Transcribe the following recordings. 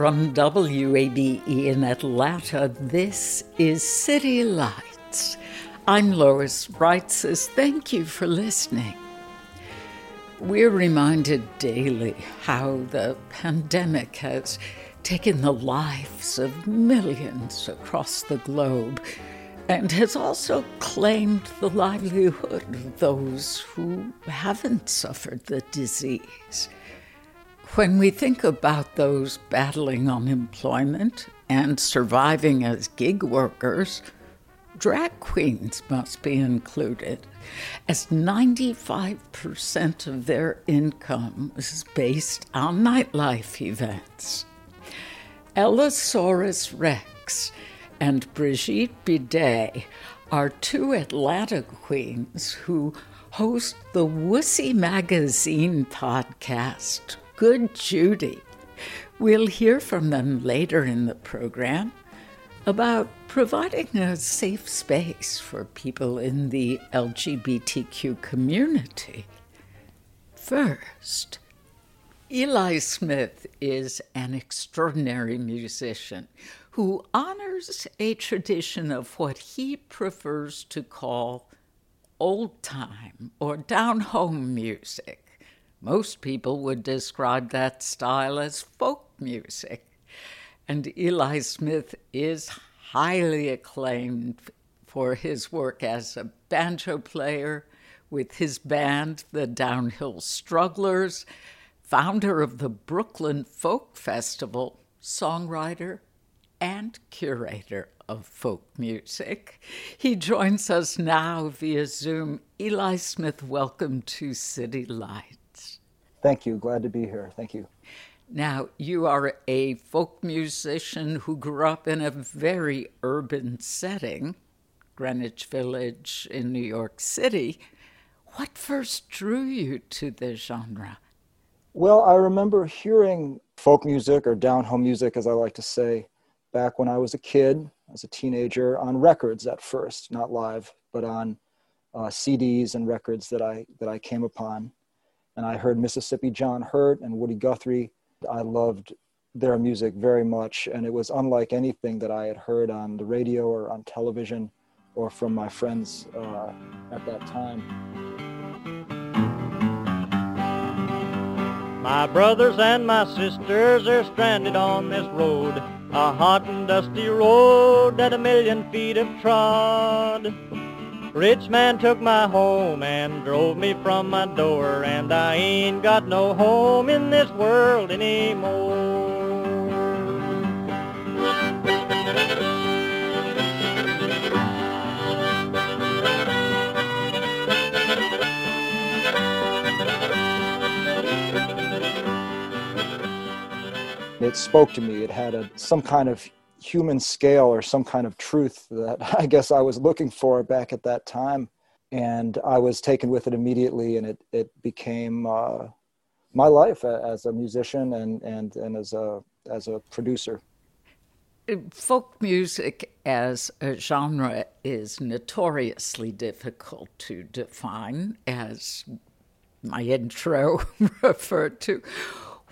From WABE in Atlanta, this is City Lights. I'm Lois Reitzes. Thank you for listening. We're reminded daily how the pandemic has taken the lives of millions across the globe and has also claimed the livelihood of those who haven't suffered the disease. When we think about those battling unemployment and surviving as gig workers, drag queens must be included, as 95% of their income is based on nightlife events. Ellosaurus Rex and Brigitte Bidet are two Atlanta queens who host the Wussy Magazine podcast Good Judy. We'll hear from them later in the program about providing a safe space for people in the LGBTQ community. First, Eli Smith is an extraordinary musician who honors a tradition of what he prefers to call old time or down home music. Most people would describe that style as folk music. And Eli Smith is highly acclaimed for his work as a banjo player with his band, the Downhill Strugglers, founder of the Brooklyn Folk Festival, songwriter, and curator of folk music. He joins us now via Zoom. Eli Smith, welcome to City Light. Thank you. Glad to be here. Thank you. Now, you are a folk musician who grew up in a very urban setting, Greenwich Village in New York City. What first drew you to the genre? Well, I remember hearing folk music or down home music, as I like to say, back when I was a kid, as a teenager, on records at first, not live, but on uh, CDs and records that I that I came upon and I heard Mississippi John Hurt and Woody Guthrie. I loved their music very much, and it was unlike anything that I had heard on the radio or on television or from my friends uh, at that time. My brothers and my sisters are stranded on this road, a hot and dusty road that a million feet have trod. Rich man took my home and drove me from my door, and I ain't got no home in this world anymore. It spoke to me. It had a, some kind of human scale or some kind of truth that I guess I was looking for back at that time. And I was taken with it immediately, and it, it became uh, my life as a musician and, and, and as, a, as a producer. Folk music as a genre is notoriously difficult to define, as my intro referred to.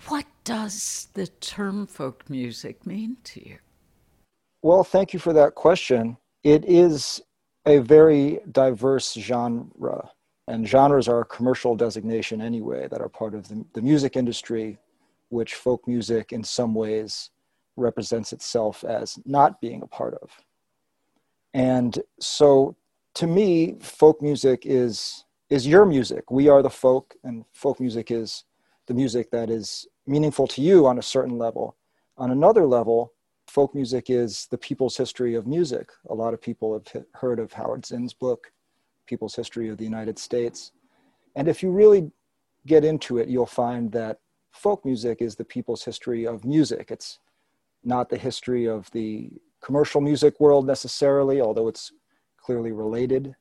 What does the term folk music mean to you? Well, thank you for that question. It is a very diverse genre. And genres are a commercial designation anyway that are part of the, the music industry, which folk music in some ways represents itself as not being a part of. And so to me, folk music is is your music. We are the folk, and folk music is the music that is meaningful to you on a certain level. On another level, folk music is the people's history of music. A lot of people have heard of Howard Zinn's book, People's History of the United States. And if you really get into it, you'll find that folk music is the people's history of music. It's not the history of the commercial music world necessarily, although it's clearly related,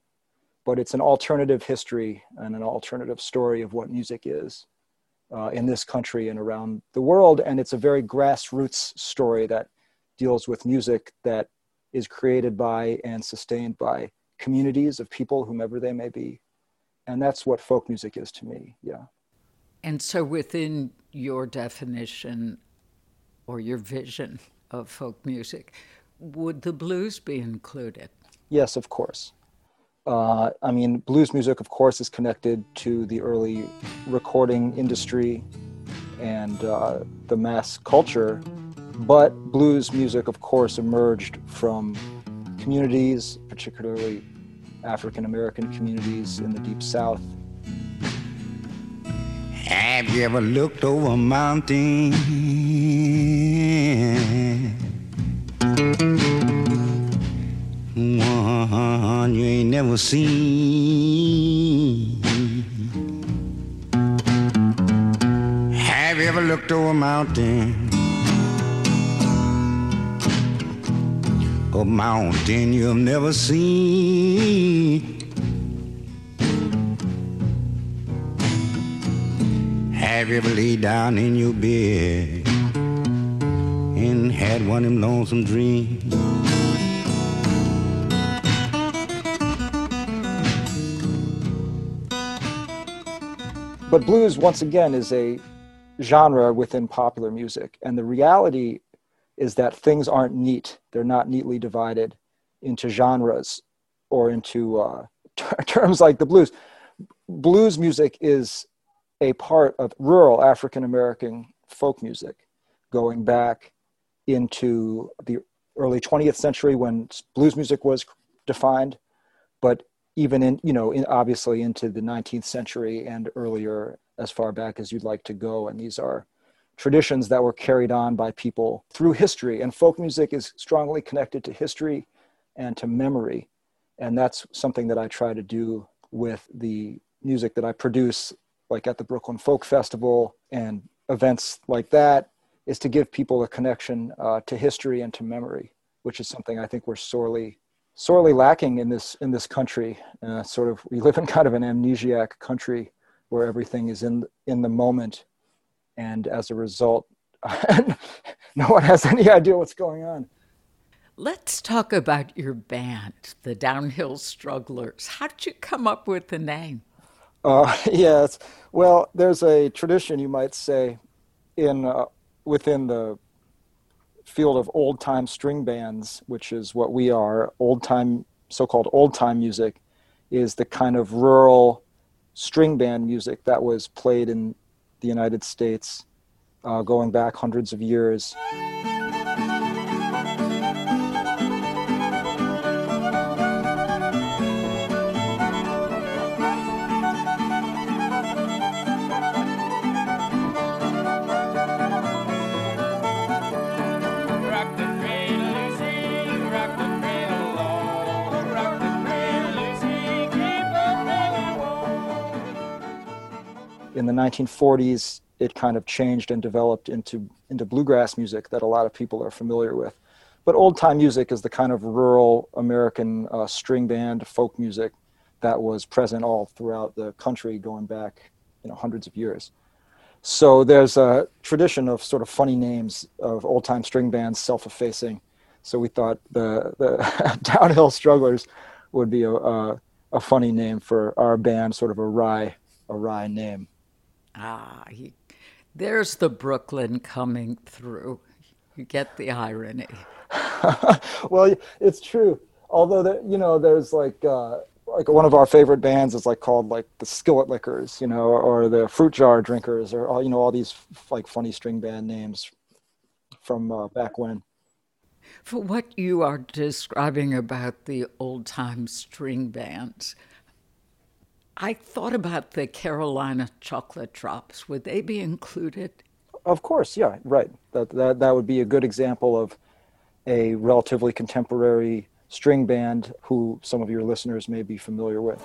but it's an alternative history and an alternative story of what music is uh, in this country and around the world. And it's a very grassroots story that deals with music that is created by and sustained by communities of people, whomever they may be. And that's what folk music is to me, yeah. And so, within your definition or your vision of folk music, would the blues be included? Yes, of course. Uh, I mean, blues music, of course, is connected to the early recording industry and uh, the mass culture. But blues music, of course, emerged from communities, particularly African American communities in the Deep South. Have you ever looked over a mountain? One you ain't never seen. Have you ever looked over a mountain? A mountain you've never seen. Have you ever laid down in your bed and had one of them lonesome dreams? But blues, once again, is a genre within popular music. And the reality is that things aren't neat. They're not neatly divided into genres or into uh, t- terms like the blues. Blues music is a part of rural African American folk music going back into the early 20th century when blues music was defined, but even in you know in obviously into the 19th century and earlier as far back as you'd like to go and these are traditions that were carried on by people through history. And folk music is strongly connected to history and to memory. And that's something that i try to do with the music that i produce like at the brooklyn folk festival and events like that is to give people a connection uh, to history and to memory which is something i think we're sorely sorely lacking in this in this country. Uh, sort of, we live in kind of an amnesiac country where everything is in in the moment, and as a result, no one has any idea what's going on. Let's talk about your band, the Downhill Strugglers. How did you come up with the name? Uh, yes, well, there's a tradition, you might say, in uh, within the field of old time string bands, which is what we are, old time, so called old time music, is the kind of rural string band music that was played in the United States uh, going back hundreds of years. In the 1940s, it kind of changed and developed into into bluegrass music that a lot of people are familiar with. But old time music is the kind of rural American uh, string band folk music that was present all throughout the country going back, you know, hundreds of years. So there's a tradition of sort of funny names of old time string bands self-effacing. So we thought the the Downhill Strugglers would be a, a, a funny name for our band, sort of a wry a wry name. Ah, he, there's the Brooklyn coming through. You get the irony. well, it's true. Although, there, you know, there's like uh, like one of our favorite bands is like called like the Skillet Lickers, you know, or, or the Fruit Jar Drinkers, or all you know all these like funny string band names from uh, back when. For what you are describing about the old time string bands, I thought about the Carolina chocolate drops. Would they be included? Of course, yeah, right. That that that would be a good example of a relatively contemporary string band who some of your listeners may be familiar with.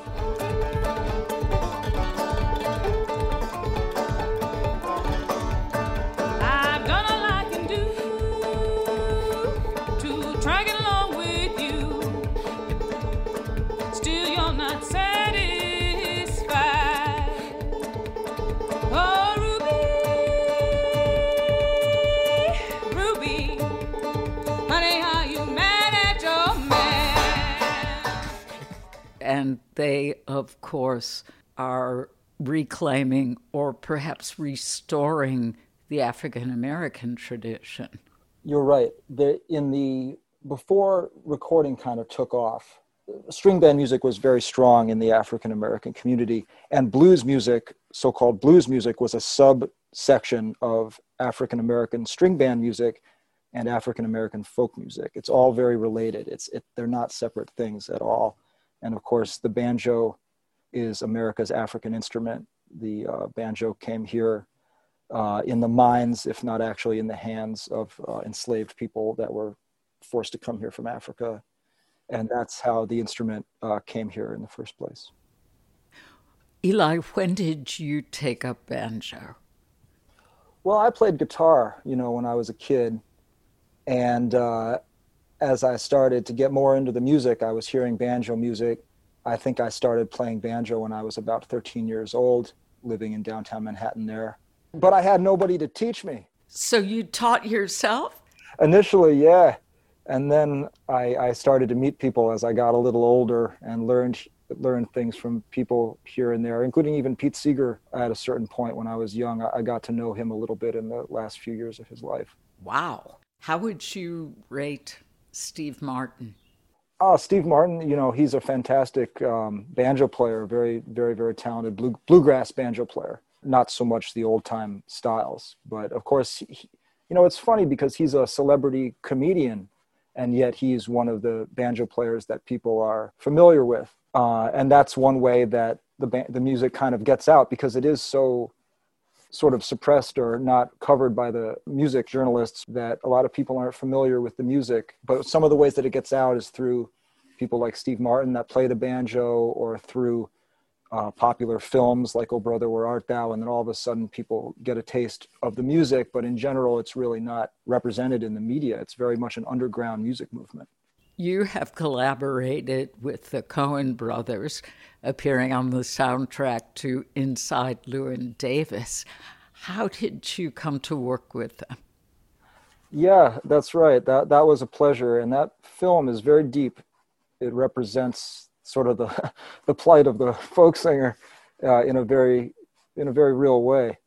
And they, of course, are reclaiming or perhaps restoring the African American tradition. You're right. The, in the before recording kind of took off, string band music was very strong in the African American community, and blues music, so-called blues music, was a subsection of African American string band music and African American folk music. It's all very related. It's it, they're not separate things at all. And of course, the banjo is America's African instrument. The uh, banjo came here uh, in the mines, if not actually in the hands of uh, enslaved people that were forced to come here from Africa. And that's how the instrument uh, came here in the first place. Eli, when did you take up banjo? Well, I played guitar, you know, when I was a kid. And uh, as I started to get more into the music, I was hearing banjo music. I think I started playing banjo when I was about 13 years old, living in downtown Manhattan there. But I had nobody to teach me. So you taught yourself? Initially, yeah. And then I, I started to meet people as I got a little older and learned learned things from people here and there, including even Pete Seeger at a certain point when I was young. I got to know him a little bit in the last few years of his life. Wow. How would you rate Steve Martin? Oh, Steve Martin, you know, he's a fantastic um, banjo player, very, very, very talented blue, bluegrass banjo player. Not so much the old time styles, but of course, he, you know, it's funny because he's a celebrity comedian, and yet he's one of the banjo players that people are familiar with. Uh, and that's one way that the, the music kind of gets out because it is so sort of suppressed or not covered by the music journalists that a lot of people aren't familiar with the music. But some of the ways that it gets out is through people like Steve Martin that play the banjo or through uh, popular films like Oh Brother Where Art Thou, and then all of a sudden people get a taste of the music. But in general, it's really not represented in the media. It's very much an underground music movement. You have collaborated with the Coen brothers, appearing on the soundtrack to Inside Llewyn Davis. How did you come to work with them? Yeah, that's right. That that was a pleasure, and that film is very deep. It represents sort of the the plight of the folk singer uh, in a very in a very real way.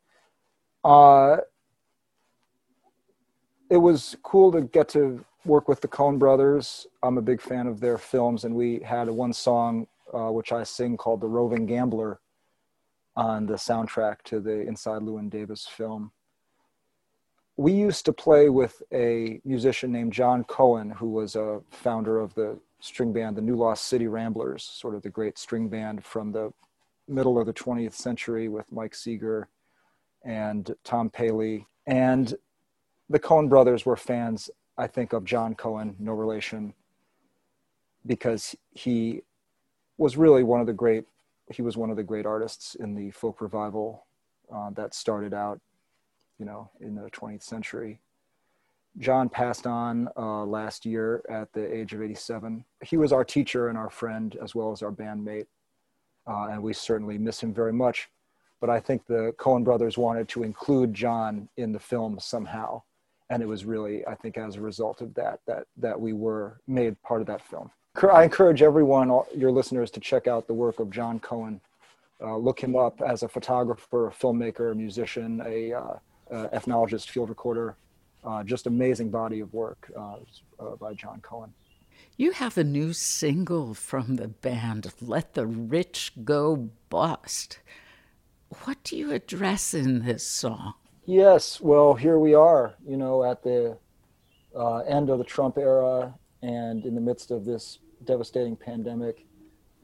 Uh, it was cool to get to work with the Coen brothers. I'm a big fan of their films, and we had one song uh, which I sing called "The Roving Gambler" on the soundtrack to the Inside Llewyn Davis film. We used to play with a musician named John Cohen, who was a founder of the string band, the New Lost City Ramblers, sort of the great string band from the middle of the 20th century with Mike Seeger and Tom Paley. And the Coen brothers were fans I think of John Cohen, no relation, because he was really one of the great. He was one of the great artists in the folk revival uh, that started out, you know, in the 20th century. John passed on uh, last year at the age of 87. He was our teacher and our friend, as well as our bandmate, uh, and we certainly miss him very much. But I think the Coen brothers wanted to include John in the film somehow and it was really i think as a result of that that that we were made part of that film i encourage everyone your listeners to check out the work of john cohen uh, look him up as a photographer a filmmaker a musician a uh, uh, ethnologist field recorder uh, just amazing body of work uh, uh, by john cohen You have a new single from the band, Let the Rich Go Bust. What do you address in this song? Yes, well, here we are, you know, at the uh, end of the Trump era and in the midst of this devastating pandemic.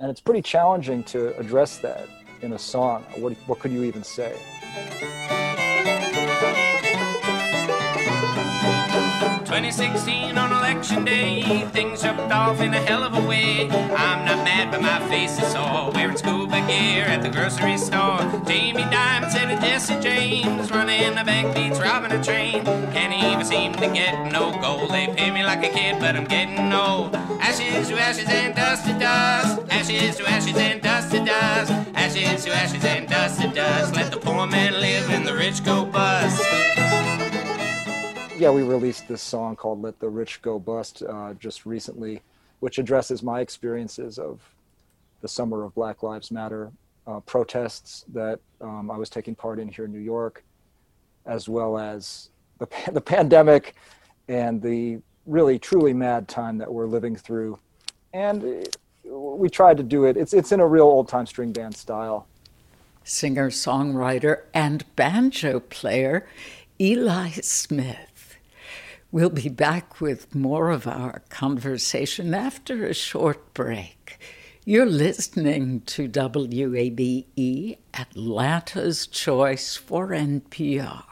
And it's pretty challenging to address that in a song. What, what could you even say? 2016 on election day, things jumped off in a hell of a way. I'm not mad, but my face is sore. Wearing scuba gear at the grocery store. Jamie Dimon said to Jesse James, running a bank beats robbing a train. Can't even seem to get no gold. They pay me like a kid, but I'm getting old. Ashes to ashes and dust to dust. Ashes to ashes and dust to dust. Ashes to ashes and dust to dust. Let the poor man live and the rich go bust yeah, we released this song called "Let the Rich Go Bust" uh, just recently, which addresses my experiences of the summer of Black Lives Matter uh, protests that um, I was taking part in here in New York, as well as the the pandemic and the really truly mad time that we're living through. And uh, we tried to do it. It's it's in a real old time string band style. Singer, songwriter, and banjo player Eli Smith. We'll be back with more of our conversation after a short break. You're listening to WABE, Atlanta's Choice for NPR.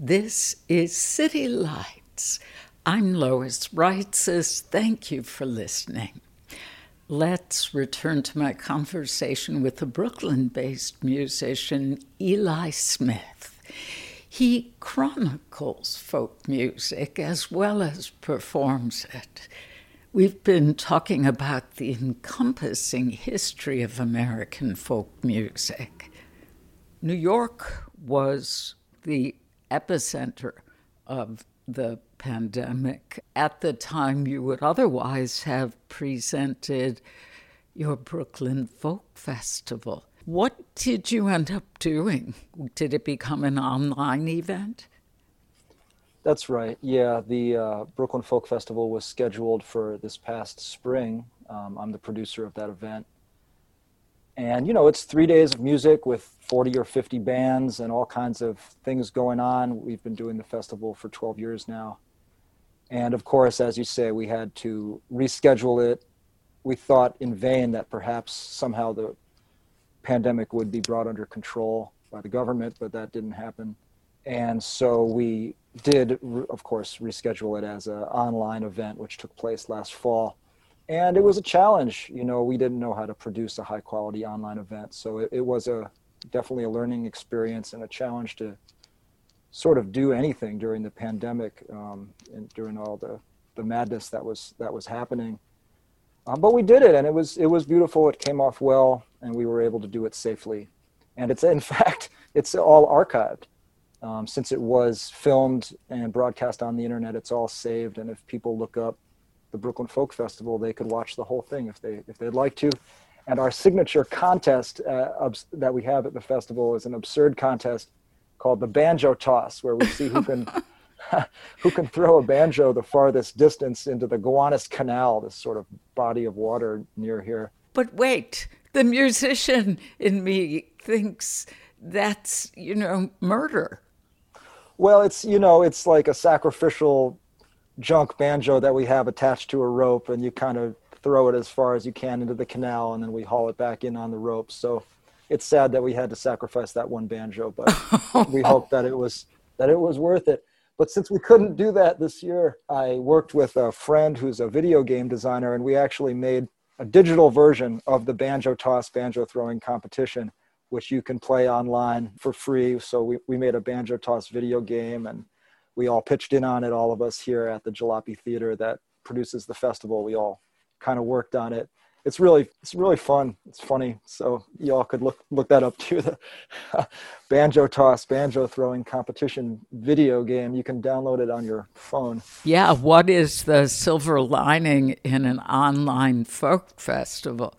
This is City Lights. I'm Lois Reitzes. Thank you for listening. Let's return to my conversation with the Brooklyn based musician Eli Smith. He chronicles folk music as well as performs it. We've been talking about the encompassing history of American folk music. New York was the epicenter of the pandemic. At the time, you would otherwise have presented your Brooklyn Folk Festival. What did you end up doing? Did it become an online event? That's right. Yeah, the uh, Brooklyn Folk Festival was scheduled for this past spring. Um, I'm the producer of that event and you know it's three days of music with 40 or 50 bands and all kinds of things going on. We've been doing the festival for 12 years now. And of course as you say we had to reschedule it. We thought in vain that perhaps somehow the pandemic would be brought under control by the government but that didn't happen. And so we did of course reschedule it as an online event which took place last fall and it was a challenge you know we didn't know how to produce a high quality online event. So it, it, was a definitely a learning experience and a challenge to sort of do anything during the pandemic um, and during all the the madness that was that was happening. Um, but we did it and it was it was beautiful. It came off well and we were able to do it safely. And it's in fact it's all archived. Um, since it was filmed and broadcast on the internet it's all saved. And if people look up the Brooklyn Folk Festival, they could watch the whole thing if they if they'd like to. And our signature contest uh, that we have at the festival is an absurd contest called the Banjo Toss, where we see who can who can throw a banjo the farthest distance into the Gowanus Canal, this sort of body of water near here. But wait, the musician in me thinks that's you know murder. Well, it's you know it's like a sacrificial junk banjo that we have attached to a rope and you kind of throw it as far as you can into the canal and then we haul it back in on the rope so it's sad that we had to sacrifice that one banjo, but we hope that it was that it was worth it. But since we couldn't do that this year, I worked with a friend who's a video game designer, and we actually made a digital version of the banjo toss, banjo throwing competition, which you can play online for free. So we, we made a banjo toss video game, and we all pitched in on it, all of us here at the Jalopy Theater that produces the festival. We all kind of worked on it it's really it's really fun. It's funny. So you all could look look that up too. The banjo toss, banjo throwing competition video game. You can download it on your phone. Yeah. What is the silver lining in an online folk festival?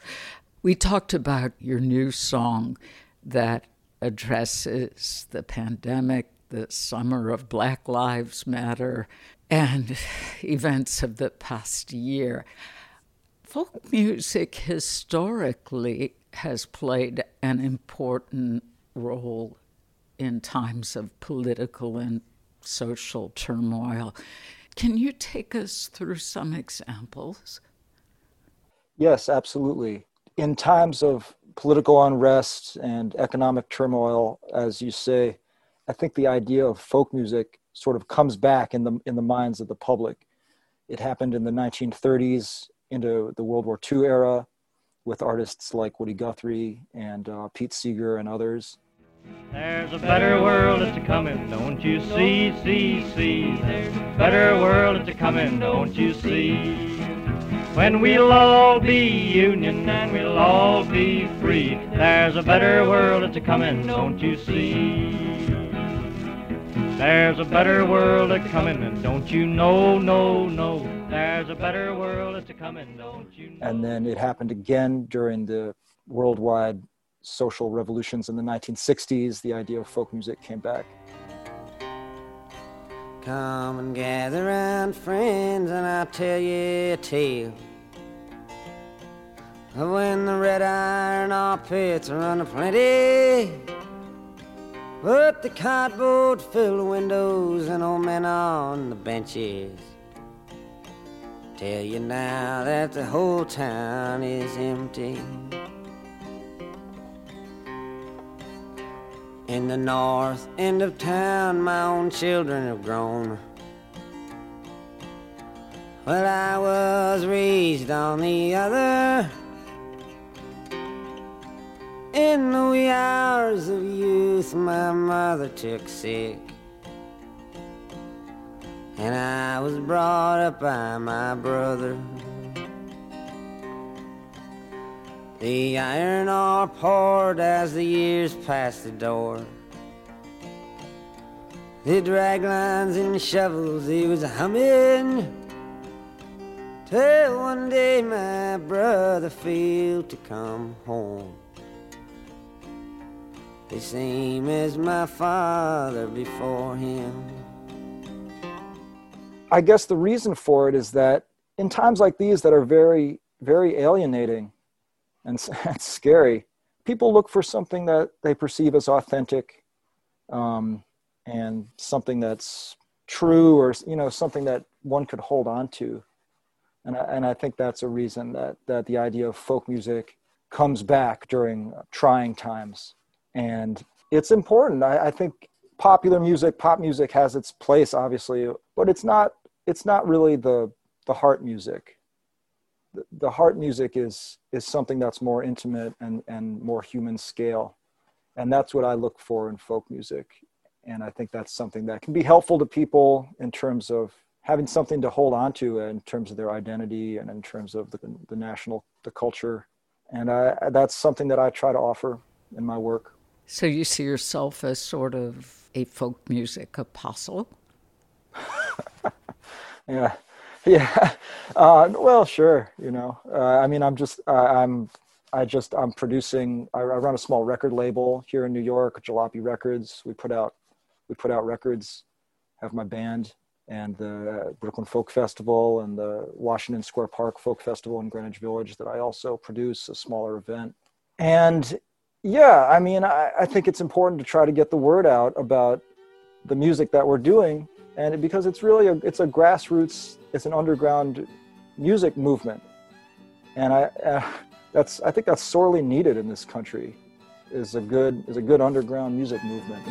We talked about your new song that addresses the pandemic, the summer of Black Lives Matter, and events of the past year. Folk music historically has played an important role in times of political and social turmoil. Can you take us through some examples? Yes, absolutely. In times of political unrest and economic turmoil, as you say, I think the idea of folk music sort of comes back in the in the minds of the public. It happened in the 1930s into the World War II era with artists like Woody Guthrie and uh, Pete Seeger and others. There's a better world that's a coming, don't you see, see, see? There's a better world that's a coming, don't you see? When we'll all be union and we'll all be free. There's a better world that's a coming, don't you see? There's a better world a coming, and don't you know, no, no. There's a better world that's a coming, don't you know? And then it happened again during the worldwide social revolutions in the 1960s. The idea of folk music came back. Come and gather round, friends, and I'll tell you a tale. When the red iron ore pits run aplenty, but the cardboard filled windows and old men on the benches tell you now that the whole town is empty. In the north end of town, my own children have grown. Well, I was raised on the other. In the wee hours of youth, my mother took sick. And I was brought up by my brother. The iron ore poured as the years passed the door. The drag lines and shovels, he was humming. Till one day my brother failed to come home. The same as my father before him. I guess the reason for it is that in times like these that are very, very alienating and, and scary, people look for something that they perceive as authentic um, and something that's true or you know something that one could hold on to and I, and I think that's a reason that that the idea of folk music comes back during trying times and it's important I, I think popular music pop music has its place obviously but it's not it's not really the the heart music. The, the heart music is is something that's more intimate and and more human scale, and that's what I look for in folk music. And I think that's something that can be helpful to people in terms of having something to hold on to in terms of their identity and in terms of the, the national the culture and I, that's something that i try to offer in my work so you see yourself as sort of a folk music apostle? Yeah. Yeah. Uh, well sure you know. Uh, i mean i'm just uh, i'm i just i'm producing I, I, run a small record label here in new york jalopy records. We put out we put out records have my band and the brooklyn folk festival and the washington square park folk festival in greenwich village that i also produce a smaller event. And yeah i mean I, I think it's important to try to get the word out about the music that we're doing and because it's really a it's a grassroots it's an underground music movement and i uh, that's i think that's sorely needed in this country is a good is a good underground music movement.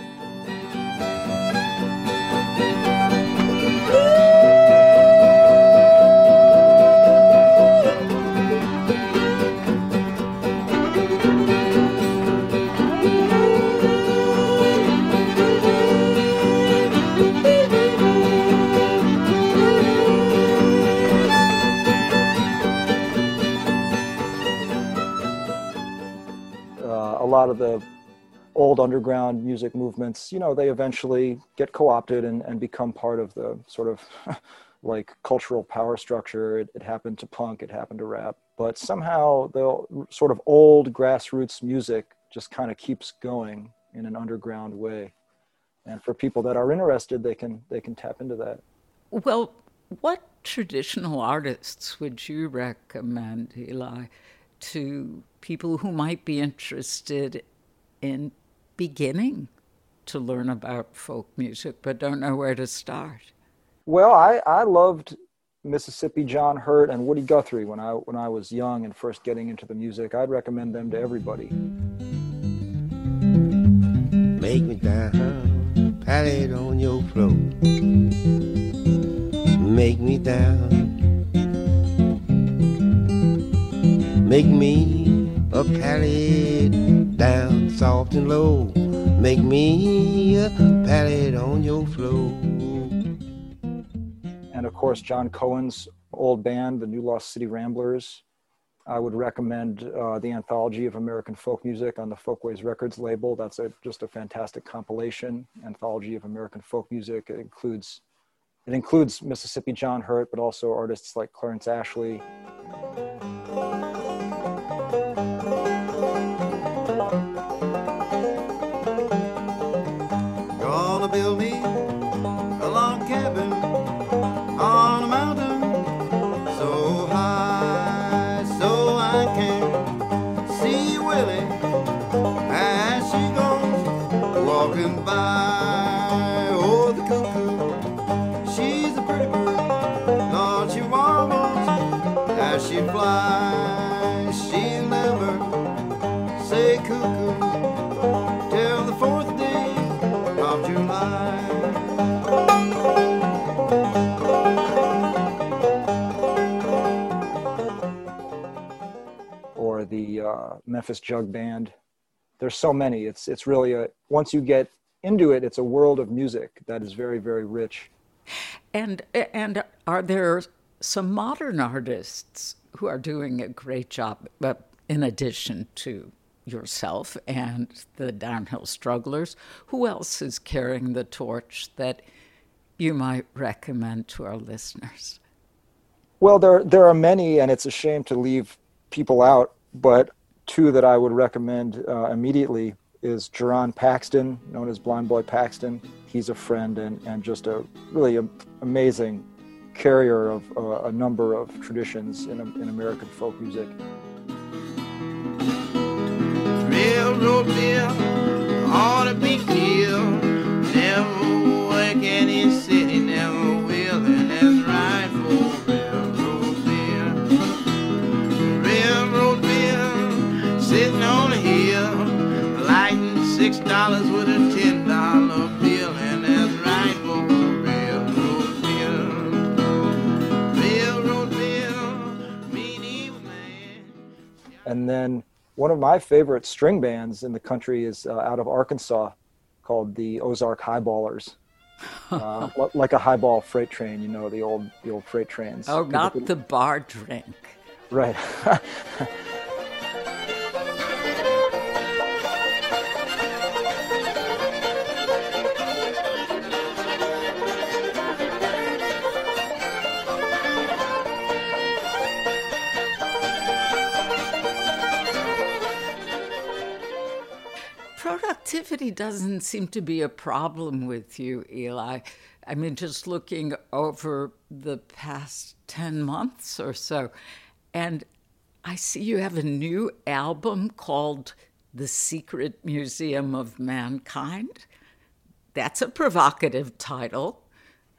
Lot of the old underground music movements, you know, they eventually get co-opted and, and become part of the sort of like cultural power structure. It, it, happened to punk, it happened to rap, but somehow the sort of old grassroots music just kind of keeps going in an underground way. And for people that are interested, they can they can tap into that. Well, what traditional artists would you recommend, Eli, to people who might be interested in beginning to learn about folk music but don't know where to start? Well, I, I loved Mississippi John Hurt and Woody Guthrie when I when I was young and first getting into the music. I'd recommend them to everybody. Make me down, pat it on your floor. Make me down. Make me a pallet down soft and low. Make me a pallet on your floor. And of course, John Cohen's old band, the New Lost City Ramblers. I would recommend uh, the Anthology of American Folk Music on the Folkways Records label. That's a, just a fantastic compilation, Anthology of American Folk Music. It includes it includes Mississippi John Hurt, but also artists like Clarence Ashley. Uh, Memphis Jug Band. There's so many. It's it's really a once you get into it, it's a world of music that is very very rich. And and are there some modern artists who are doing a great job, but in addition to yourself and the downhill strugglers, who else is carrying the torch that you might recommend to our listeners? Well, there there are many, and it's a shame to leave people out. But two that I would recommend uh, immediately is Jerron Paxton, known as Blind Boy Paxton. He's a friend and, and just a really amazing carrier of uh, a number of traditions in, in American folk music. Railroad bill ought to be killed. Never work any city, never six dollars with a ten dollar bill, and that's right for railroad bill. Railroad bill, mean evil man. And then one of my favorite string bands in the country is uh, out of Arkansas called the Ozark Highballers. Uh, like a highball freight train, you know, the old the old freight trains. Oh, not the bar drink. Right. Productivity doesn't seem to be a problem with you, Eli. I mean, just looking over the past 10 months or so. And I see you have a new album called The Secret Museum of Mankind. That's a provocative title.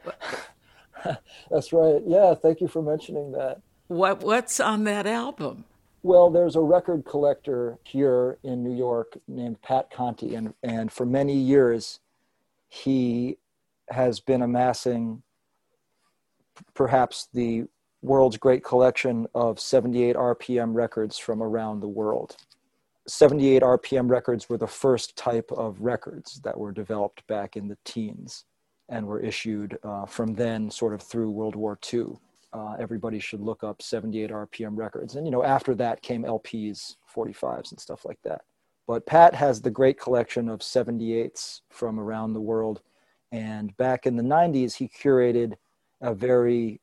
That's right. Yeah, thank you for mentioning that. What what's on that album? Well, there's a record collector here in New York named Pat Conte, and, and for many years, he has been amassing perhaps the world's great collection of 78 RPM records from around the world. 78 RPM records were the first type of records that were developed back in the teens and were issued uh, from then sort of through World War II. Uh, everybody should look up 78 RPM records. And, you know, after that came LPs, 45s, and stuff like that. But Pat has the great collection of 78s from around the world. And back in the 90s, he curated a very,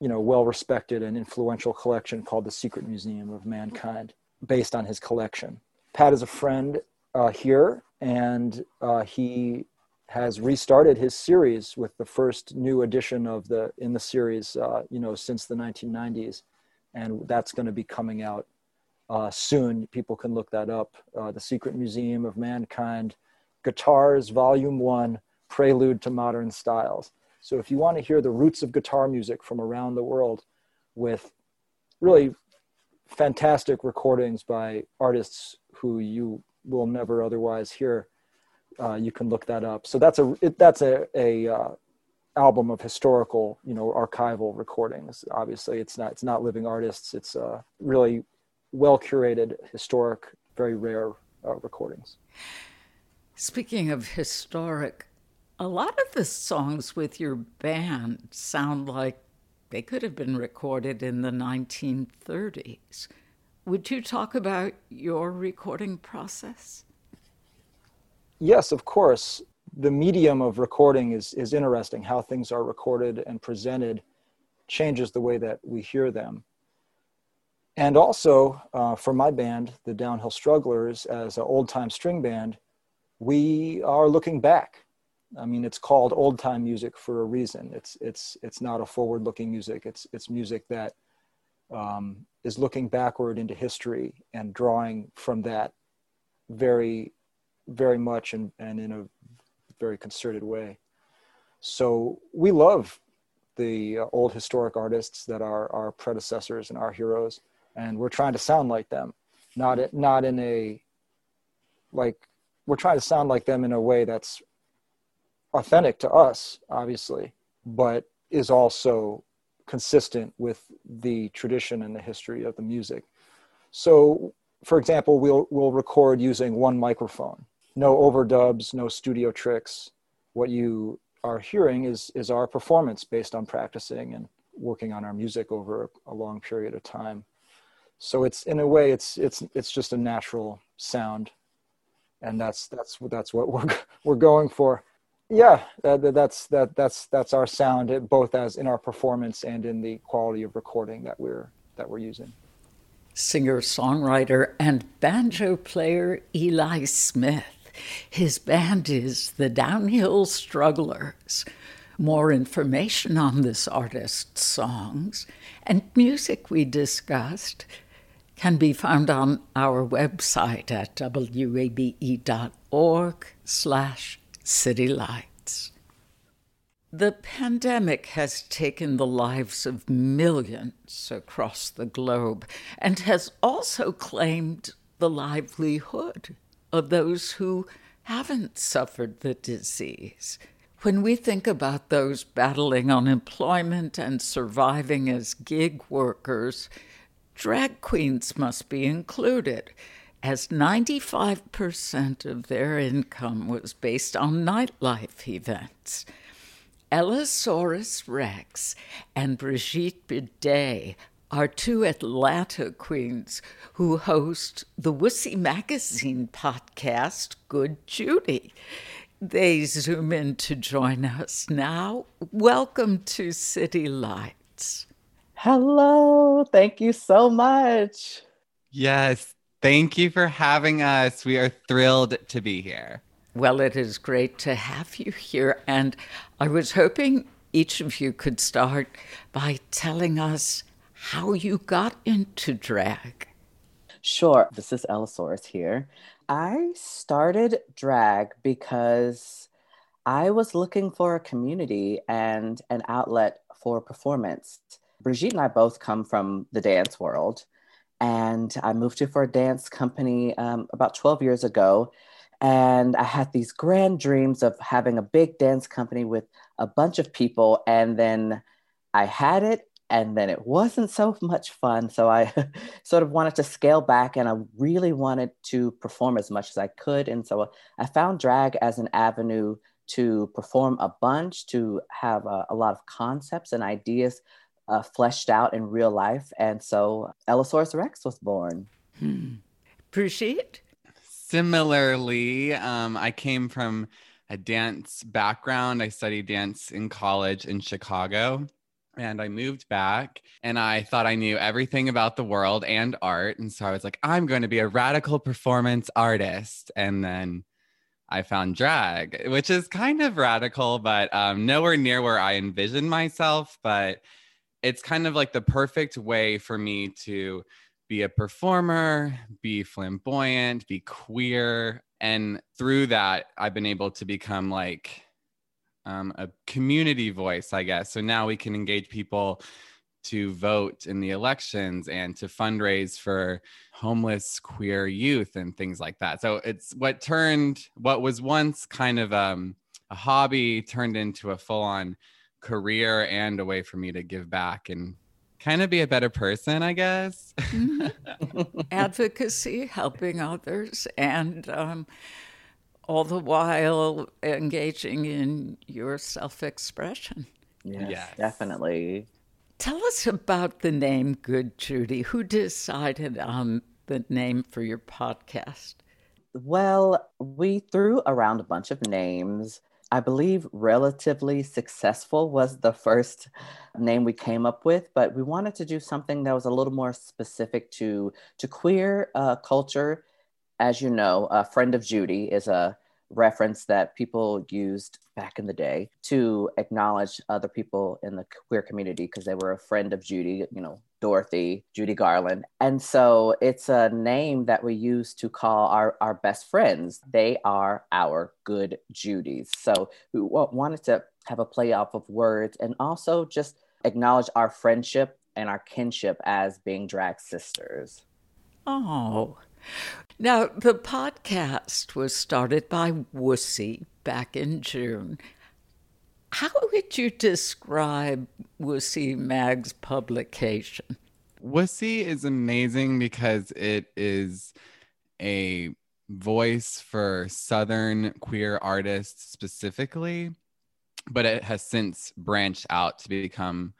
you know, well respected and influential collection called the Secret Museum of Mankind, based on his collection. Pat is a friend uh, here, and uh, he has restarted his series with the first new edition of the in the series uh, you know since the 1990s and that's going to be coming out uh, soon. People can look that up. Uh, the secret museum of mankind guitars volume one prelude to modern styles. So if you want to hear the roots of guitar music from around the world with really fantastic recordings by artists who you will never otherwise hear uh, you can look that up. So that's a it, that's a a uh, album of historical, you know, archival recordings. Obviously, it's not it's not living artists. It's uh, really well curated, historic, very rare uh, recordings. Speaking of historic, a lot of the songs with your band sound like they could have been recorded in the 1930s. Would you talk about your recording process? Yes, of course, the medium of recording is, is interesting. How things are recorded and presented changes the way that we hear them. And also, uh, for my band, the Downhill Strugglers, as an old time string band, we are looking back. I mean, it's called old time music for a reason. It's, it's, it's not a forward looking music, it's, it's music that um, is looking backward into history and drawing from that very very much and, and in a very concerted way. So we love the uh, old historic artists that are our predecessors and our heroes, and we're trying to sound like them, not not in a like we're trying to sound like them in a way that's authentic to us, obviously, but is also consistent with the tradition and the history of the music. So, for example, we'll we'll record using one microphone no overdubs, no studio tricks. What you are hearing is is our performance based on practicing and working on our music over a long period of time. So it's in a way it's it's it's just a natural sound, and that's that's that's what we're we're going for. Yeah, that, that's that that's that's our sound, both as in our performance and in the quality of recording that we're that we're using singer songwriter and banjo player Eli Smith. His band is the Downhill Strugglers. More information on this artist's songs and music we discussed can be found on our website at wabe.org slash citylights. The pandemic has taken the lives of millions across the globe and has also claimed the livelihood of those who haven't suffered the disease. When we think about those battling unemployment and surviving as gig workers, drag queens must be included, as 95% of their income was based on nightlife events. Allosaurus Rex and Brigitte Bidet are two Atlanta queens who host the Wussy Magazine podcast, Good Judy. They zoom in to join us now. Welcome to City Lights. Hello. Thank you so much. Yes. Thank you for having us. We are thrilled to be here. Well, it is great to have you here. And I was hoping each of you could start by telling us how you got into drag. Sure. This is Allosaurus here. I started drag because I was looking for a community and an outlet for performance. Brigitte and I both come from the dance world. and I moved here for a dance company um, about 12 years ago. And I had these grand dreams of having a big dance company with a bunch of people. And then I had it, and then it wasn't so much fun. So I sort of wanted to scale back, and I really wanted to perform as much as I could. And so I found drag as an avenue to perform a bunch, to have a, a lot of concepts and ideas uh, fleshed out in real life. And so Allosaurus Rex was born. Hmm. Brigitte? Similarly, um, I came from a dance background. I studied dance in college in Chicago. And I moved back and I thought I knew everything about the world and art. And so I was like, I'm going to be a radical performance artist. And then I found drag, which is kind of radical, but um, nowhere near where I envisioned myself. But it's kind of like the perfect way for me to be a performer, be flamboyant, be queer. And through that, I've been able to become like um, a community voice, I guess. So now we can engage people to vote in the elections and to fundraise for homeless queer youth and things like that. So it's what turned what was once kind of um, a hobby turned into a full on career and a way for me to give back and kind of be a better person, I guess. mm-hmm. Advocacy, helping others, and um, all the while engaging in your self expression. Yes, yes, definitely. Tell us about the name Good Judy. Who decided on the name for your podcast? Well, we threw around a bunch of names. I believe relatively successful was the first name we came up with, but we wanted to do something that was a little more specific to to queer uh, culture. As you know, a friend of Judy is a reference that people used back in the day to acknowledge other people in the queer community because they were a friend of Judy, you know, Dorothy, Judy Garland. And so it's a name that we use to call our, our best friends. They are our good Judys. So we wanted to have a play off of words and also just acknowledge our friendship and our kinship as being drag sisters. Oh, now, the podcast was started by Wussy back in June. How would you describe Wussy Mag's publication? Wussy is amazing because it is a voice for Southern queer artists specifically, but it has since branched out to become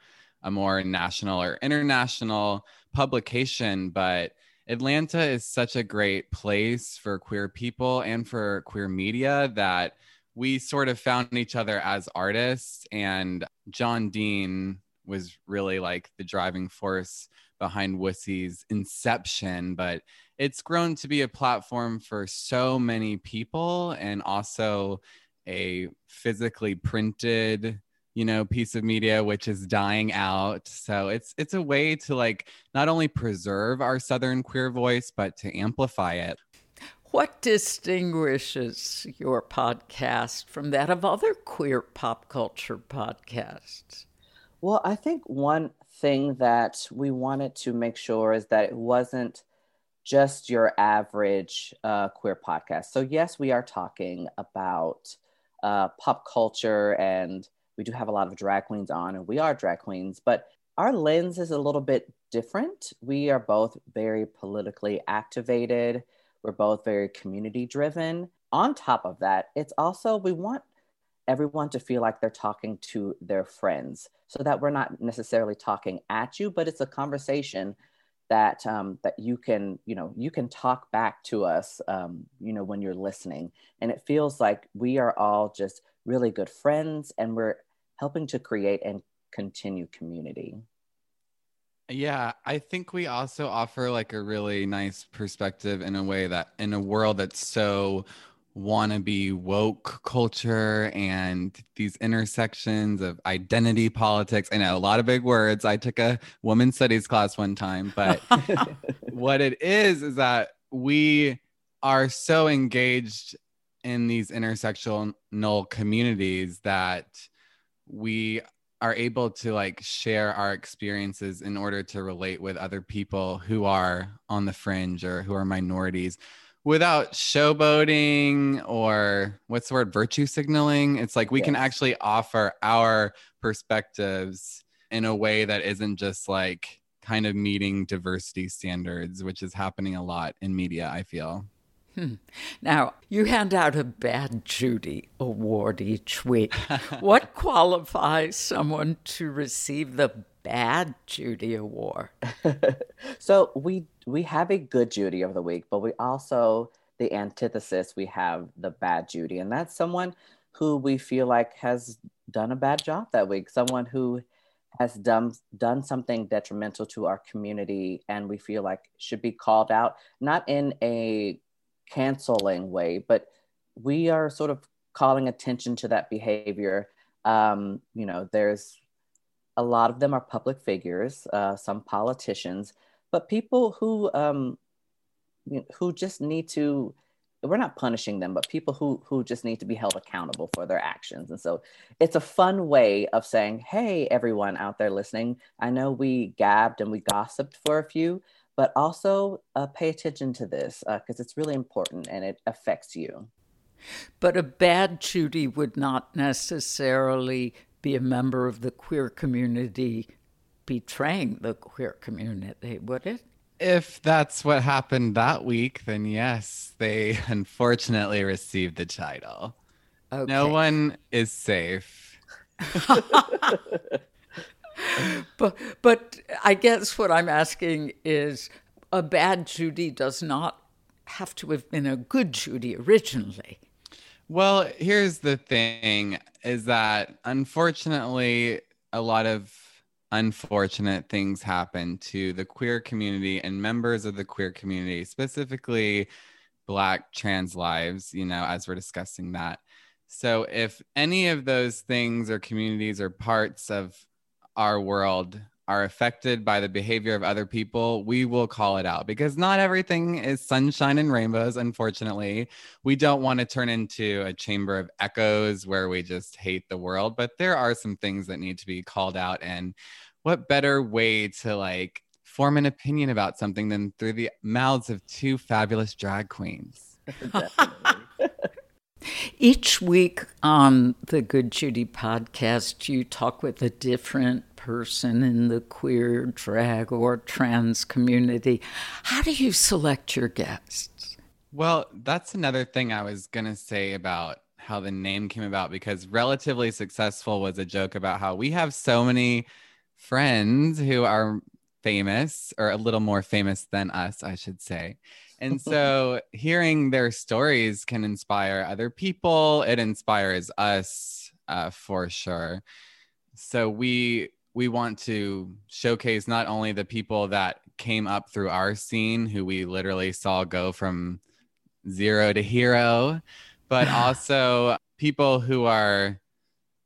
a more national or international publication. But Atlanta is such a great place for queer people and for queer media that we sort of found each other as artists. And John Dean was really like the driving force behind Wussy's inception, but it's grown to be a platform for so many people and also a physically printed you know piece of media which is dying out. So it's it's a way to like not only preserve our southern queer voice but to amplify it. What distinguishes your podcast from that of other queer pop culture podcasts? Well i think one thing that we wanted to make sure is that it wasn't just your average uh, queer podcast. So yes we are talking about uh, pop culture and we do have a lot of drag queens on, and we are drag queens, but our lens is a little bit different. We are both very politically activated, we're both very community driven. On top of that, it's also, we want everyone to feel like they're talking to their friends so that we're not necessarily talking at you, but it's a conversation that um, that you can you know you can talk back to us um, you know when you're listening and it feels like we are all just really good friends and we're helping to create and continue community. Yeah, I think we also offer like a really nice perspective in a way that in a world that's so wannabe woke culture and these intersections of identity politics. I know a lot of big words. I took a women's studies class one time, but what it is is that we are so engaged in these intersectional communities that we are able to like share our experiences in order to relate with other people who are on the fringe or who are minorities without showboating or what's the word virtue signaling it's like we yes. can actually offer our perspectives in a way that isn't just like kind of meeting diversity standards which is happening a lot in media i feel. Hmm. Now, you hand out a Bad Judy award each week. what qualifies someone to receive the Bad Judy award? so we we have a good Judy of the week, but we also the antithesis we have the Bad Judy, and that's someone who we feel like has done a bad job that week, someone who has done done something detrimental to our community and we feel like should be called out not in a canceling way, but we are sort of calling attention to that behavior. Um, you know, there's a lot of them are public figures, uh, some politicians, but people who um, who just need to. We're not punishing them, but people who who just need to be held accountable for their actions. And so, it's a fun way of saying, "Hey, everyone out there listening, I know we gabbed and we gossiped for a few, but also uh, pay attention to this because uh, it's really important and it affects you. But a bad Judy would not necessarily be a member of the queer community betraying the queer community, would it? If that's what happened that week, then yes, they unfortunately received the title. Okay. No one is safe. but but I guess what I'm asking is a bad Judy does not have to have been a good Judy originally. Well, here's the thing is that unfortunately a lot of unfortunate things happen to the queer community and members of the queer community, specifically black trans lives, you know, as we're discussing that. So if any of those things or communities or parts of our world are affected by the behavior of other people, we will call it out because not everything is sunshine and rainbows, unfortunately. We don't want to turn into a chamber of echoes where we just hate the world, but there are some things that need to be called out. And what better way to like form an opinion about something than through the mouths of two fabulous drag queens? Each week on the Good Judy podcast, you talk with a different person in the queer, drag, or trans community. How do you select your guests? Well, that's another thing I was going to say about how the name came about because relatively successful was a joke about how we have so many friends who are famous or a little more famous than us, I should say. And so hearing their stories can inspire other people. It inspires us uh, for sure. So we we want to showcase not only the people that came up through our scene who we literally saw go from zero to hero, but also people who are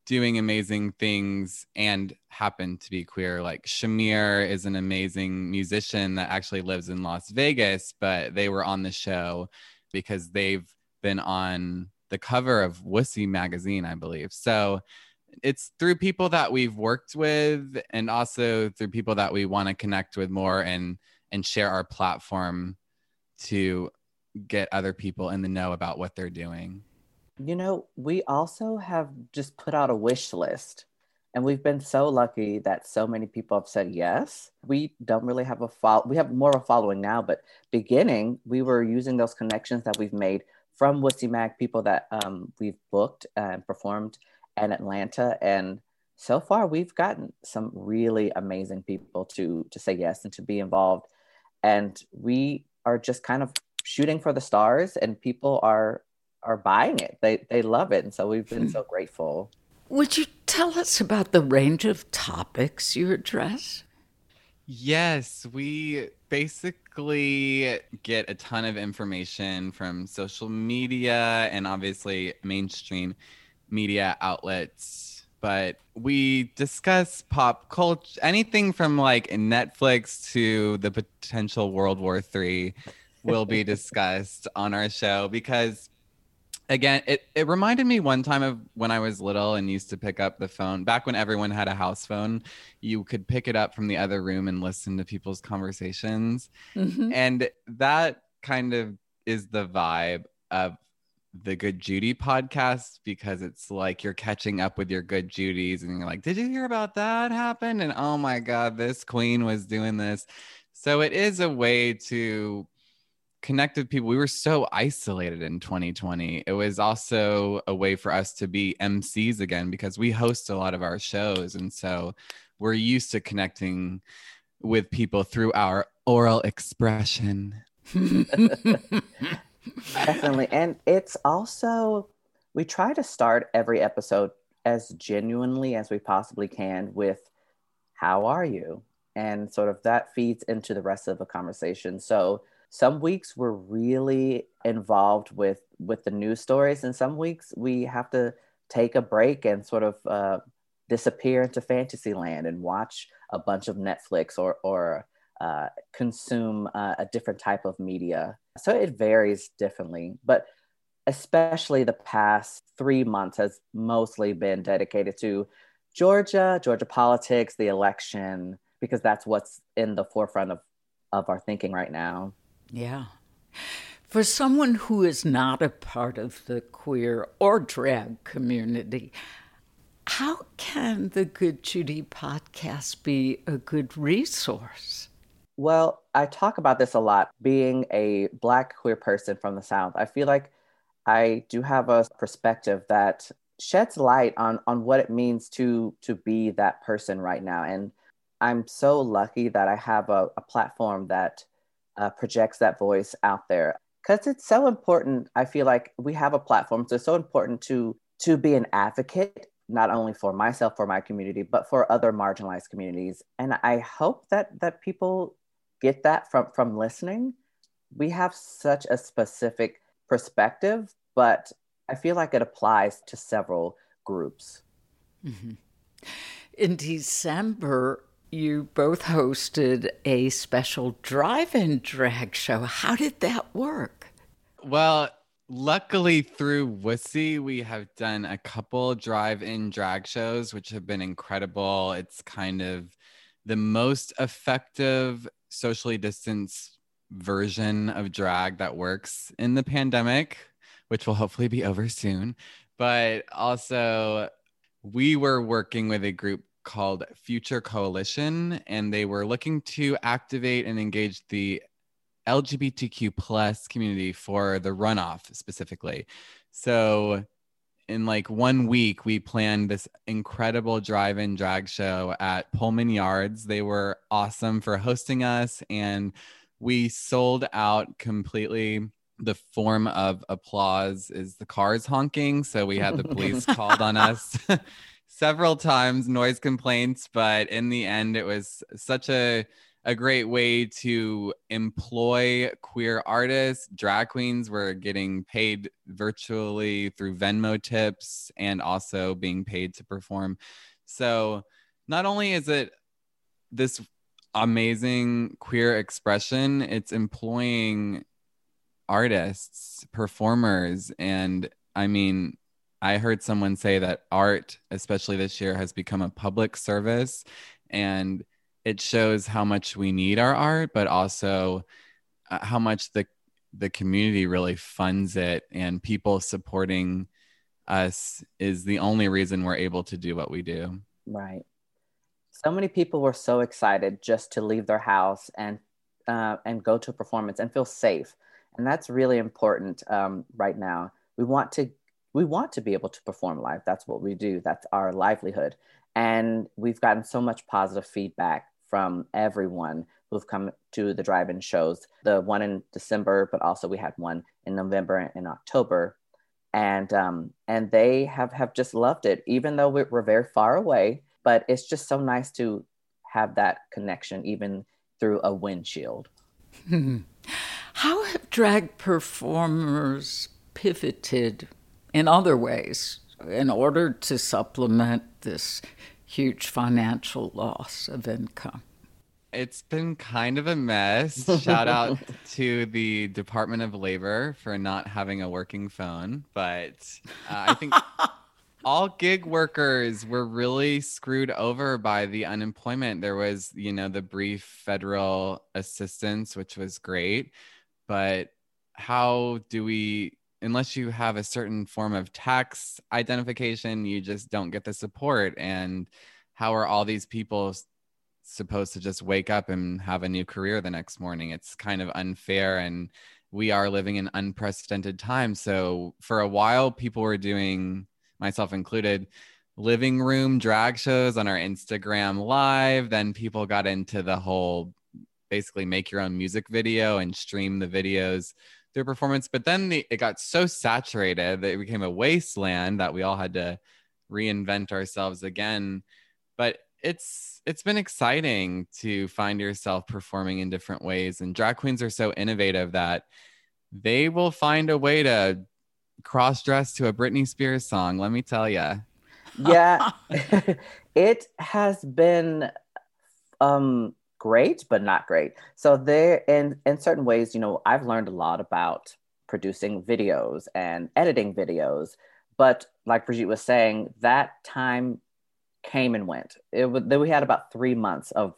doing amazing things and happen to be queer. Like Shamir is an amazing musician that actually lives in Las Vegas, but they were on the show because they've been on the cover of Wussy magazine, I believe. So it's through people that we've worked with and also through people that we want to connect with more and and share our platform to get other people in the know about what they're doing. You know, we also have just put out a wish list. And we've been so lucky that so many people have said yes. We don't really have a follow. We have more of a following now, but beginning, we were using those connections that we've made from Wussy Mag, people that um, we've booked and performed in Atlanta. And so far, we've gotten some really amazing people to to say yes and to be involved. And we are just kind of shooting for the stars, and people are are buying it. They they love it, and so we've been so grateful. Would you tell us about the range of topics you address? Yes, we basically get a ton of information from social media and obviously mainstream media outlets. But we discuss pop culture, anything from like Netflix to the potential World War III will be discussed on our show because again, it, it reminded me one time of when I was little and used to pick up the phone. Back when everyone had a house phone, you could pick it up from the other room and listen to people's conversations. Mhm. And that kind of is the vibe of the Good Judy podcast because it's like you're catching up with your Good Judies and you're like, did you hear about that happen? And oh my God, this queen was doing this. So it is a way to connect with people. We were so isolated in 2020. It was also a way for us to be MCs again because we host a lot of our shows. And so we're used to connecting with people through our oral expression. Definitely. And it's also, we try to start every episode as genuinely as we possibly can with, How are you? And sort of that feeds into the rest of the conversation. So some weeks we're really involved with with the news stories, and some weeks we have to take a break and sort of uh, disappear into fantasy land and watch a bunch of Netflix or or uh, consume uh, a different type of media. So it varies differently, but especially the past three months has mostly been dedicated to Georgia, Georgia politics, the election, because that's what's in the forefront of, of our thinking right now. Yeah. For someone who is not a part of the queer or drag community, how can the Good Judy podcast be a good resource? Well, I talk about this a lot. Being a Black queer person from the South, I feel like I do have a perspective that sheds light on on what it means to to be that person right now. And I'm so lucky that I have a, a platform that uh, projects that voice out there because it's so important. I feel like we have a platform, so it's so important to to be an advocate not only for myself for my community but for other marginalized communities and i hope that that people get that from from listening we have such a specific perspective but i feel like it applies to several groups Mhm. In December, you both hosted a special drive in drag show. How did that work? Well, luckily through Wussy, we have done a couple drive-in drag shows, which have been incredible. It's kind of the most effective socially distanced version of drag that works in the pandemic, which will hopefully be over soon. But also, we were working with a group called Future Coalition, and they were looking to activate and engage the LGBTQ plus community for the runoff specifically. So in like one week, we planned this incredible drive-in drag show at Pullman Yards. They were awesome for hosting us, and we sold out completely. The form of applause is the cars honking. So we had the police called on us several times, noise complaints, but in the end, it was such a a great way to employ queer artists. Drag queens were getting paid virtually through Venmo tips and also being paid to perform. So, not only is it this amazing queer expression, it's employing artists, performers, and I mean, I heard someone say that art, especially this year, has become a public service and it shows how much we need our art, but also uh, how much the the community really funds it and people supporting us is the only reason we're able to do what we do. Right. So many people were so excited just to leave their house and uh, and go to a performance and feel safe, and that's really important um, right now. We want to we want to be able to perform live. That's what we do. That's our livelihood, and we've gotten so much positive feedback from everyone who've come to the drive-in shows. The one in December, but also we had one in November and October, and um, and they have have just loved it. Even though we're, we're very far away, but it's just so nice to have that connection, even through a windshield. How have drag performers pivoted in other ways in order to supplement this huge financial loss of income? It's been kind of a mess. Shout out to the Department of Labor for not having a working phone. But uh, I think all gig workers were really screwed over by the unemployment. There was, you know, the brief federal assistance, which was great. But how do we, unless you have a certain form of tax identification, you just don't get the support. And how are all these people supposed to just wake up and have a new career the next morning. It's kind of unfair and we are living in unprecedented times. So for a while people were doing myself included living room drag shows on our Instagram live, then people got into the whole basically make your own music video and stream the videos through performance, but then the, it got so saturated that it became a wasteland that we all had to reinvent ourselves again. But it's it's been exciting to find yourself performing in different ways and drag queens are so innovative that they will find a way to cross dress to a Britney Spears song let me tell you yeah it has been um great but not great so there in in certain ways you know I've learned a lot about producing videos and editing videos but like Brigitte was saying that time came and went. It was, we had about three months of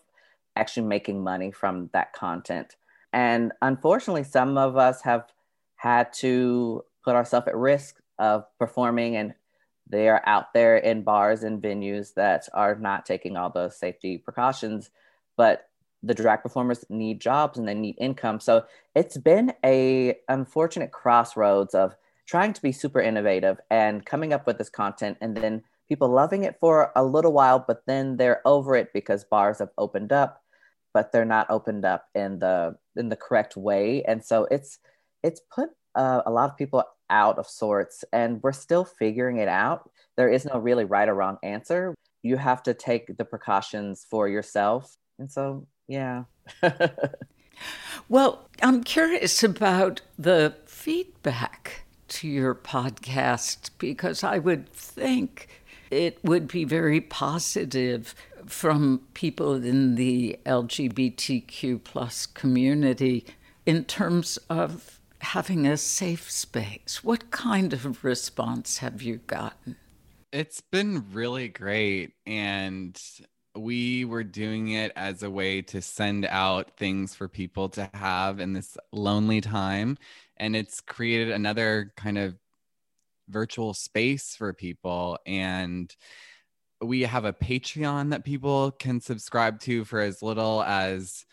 actually making money from that content. And unfortunately, some of us have had to put ourselves at risk of performing and they are out there in bars and venues that are not taking all the safety precautions but the drag performers need jobs and they need income so it's been a unfortunate crossroads of trying to be super innovative and coming up with this content and then people loving it for a little while, but then they're over it because bars have opened up, but they're not opened up in the in the correct way, and so it's it's put uh, a lot of people out of sorts, and we're still figuring it out. There is no really right or wrong answer. You have to take the precautions for yourself, and so yeah. well, I'm curious about the feedback to your podcast because I would think it would be very positive from people in the LGBTQ plus community in terms of having a safe space. What kind of response have you gotten? It's been really great. And we were doing it as a way to send out things for people to have in this lonely time. And it's created another kind of virtual space for people. And we have a patreon that people can subscribe to for as little as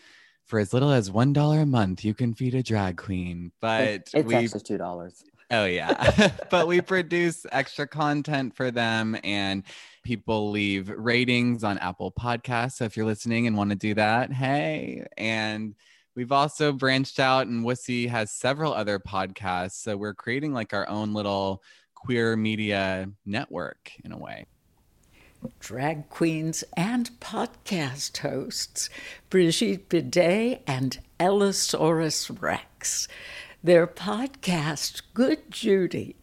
for as little as one dollar a month you can feed a drag queen. But it's, it's we, actually two dollars. Oh yeah. But we produce extra content for them. And people leave ratings on apple podcasts so if you're listening and want to do that hey and we've also branched out and wussy has several other podcasts so we're creating like our own little queer media network in a way. Drag queens and podcast hosts Brigitte Bidet and Allosaurus Rex. Their podcast, Good Judy,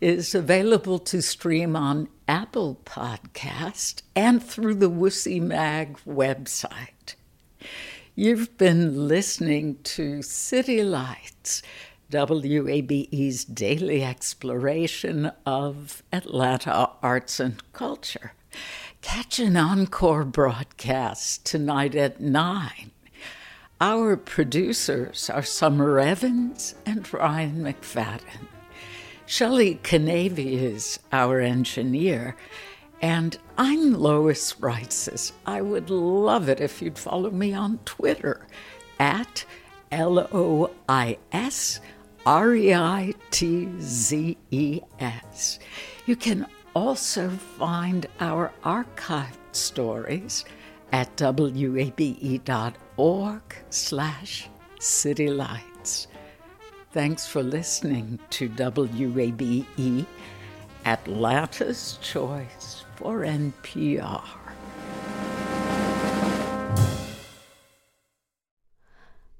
is available to stream on Apple Podcast and through the Wussy Mag website. You've been listening to City Lights WABE's daily exploration of Atlanta arts and culture. Catch an encore broadcast tonight at 9. Our producers are Summer Evans and Ryan McFadden. Shelley Canavy is our engineer, and I'm Lois Reitzes. I would love it if you'd follow me on Twitter at L O I S R E I T Z E S. You can also find our archived stories at wabe.org slash citylights. Thanks for listening to WABE, Atlanta's Choice for NPR.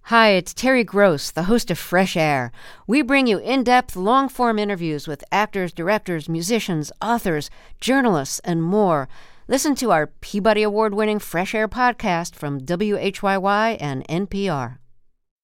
Hi, it's Terry Gross, the host of Fresh Air. We bring you in depth, long form interviews with actors, directors, musicians, authors, journalists, and more. Listen to our Peabody Award winning Fresh Air podcast from WHYY and NPR.